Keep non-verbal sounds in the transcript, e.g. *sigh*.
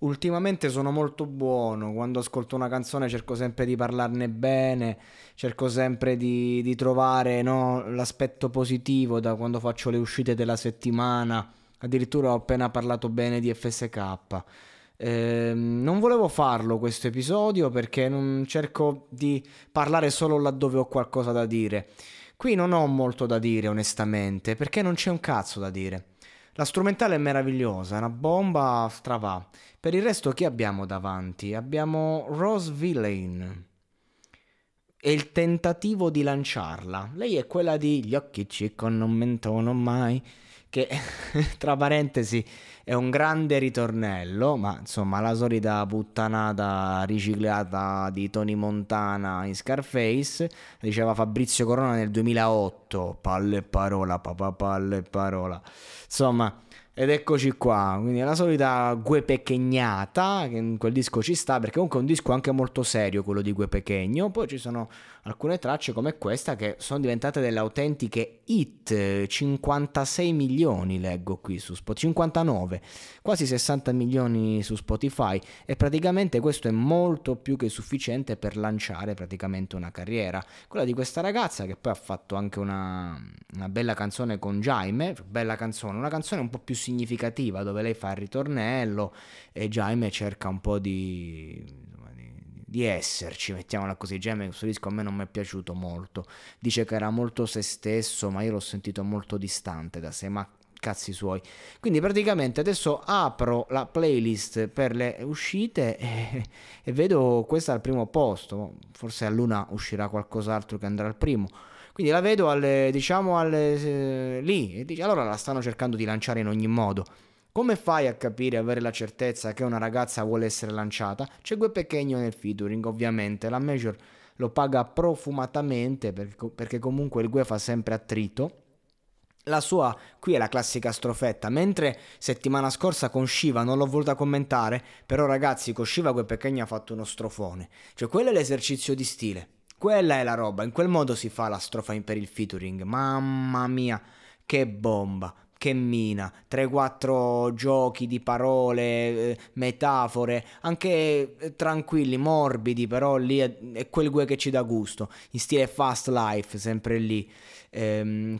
Ultimamente sono molto buono, quando ascolto una canzone cerco sempre di parlarne bene, cerco sempre di, di trovare no, l'aspetto positivo da quando faccio le uscite della settimana, addirittura ho appena parlato bene di FSK. Eh, non volevo farlo questo episodio perché non cerco di parlare solo laddove ho qualcosa da dire. Qui non ho molto da dire onestamente perché non c'è un cazzo da dire. La strumentale è meravigliosa, una bomba stravà. Per il resto chi abbiamo davanti? Abbiamo Rose Villain. E il tentativo di lanciarla. Lei è quella di Gli occhi cicco non mentono mai. Che *laughs* tra parentesi è un grande ritornello, ma insomma la solita puttanata riciclata di Tony Montana in Scarface, diceva Fabrizio Corona nel 2008, palle e parola, papà palle e parola. Insomma, ed eccoci qua, quindi è la solita Gue Pequegnata, che in quel disco ci sta, perché comunque è un disco anche molto serio quello di Gue Pequegno, poi ci sono alcune tracce come questa che sono diventate delle autentiche hit, 56 milioni leggo qui su Spotify, 59, quasi 60 milioni su Spotify. E praticamente questo è molto più che sufficiente per lanciare praticamente una carriera. Quella di questa ragazza che poi ha fatto anche una, una bella canzone con Jaime, bella canzone, una canzone un po' più significativa dove lei fa il ritornello e Jaime cerca un po' di di esserci, mettiamola così. Gemme, questo disco a me non mi è piaciuto molto. Dice che era molto se stesso, ma io l'ho sentito molto distante da sé, ma cazzi suoi. Quindi praticamente adesso apro la playlist per le uscite *laughs* e, e vedo questa al primo posto. Forse a luna uscirà qualcos'altro che andrà al primo. Quindi la vedo alle, diciamo alle, eh, lì e dice allora la stanno cercando di lanciare in ogni modo. Come fai a capire avere la certezza che una ragazza vuole essere lanciata? C'è Gue Pechegno nel featuring, ovviamente. La Major lo paga profumatamente perché, perché comunque il Gue fa sempre attrito. La sua, qui è la classica strofetta, mentre settimana scorsa con Shiva non l'ho voluta commentare, però ragazzi con Shiva Gue Pechegno ha fatto uno strofone. Cioè quello è l'esercizio di stile. Quella è la roba, in quel modo si fa la strofa per il featuring. Mamma mia, che bomba che mina, 3-4 giochi di parole, eh, metafore, anche eh, tranquilli, morbidi, però lì è, quel gue che ci dà gusto, in stile fast life, sempre lì. Ehm,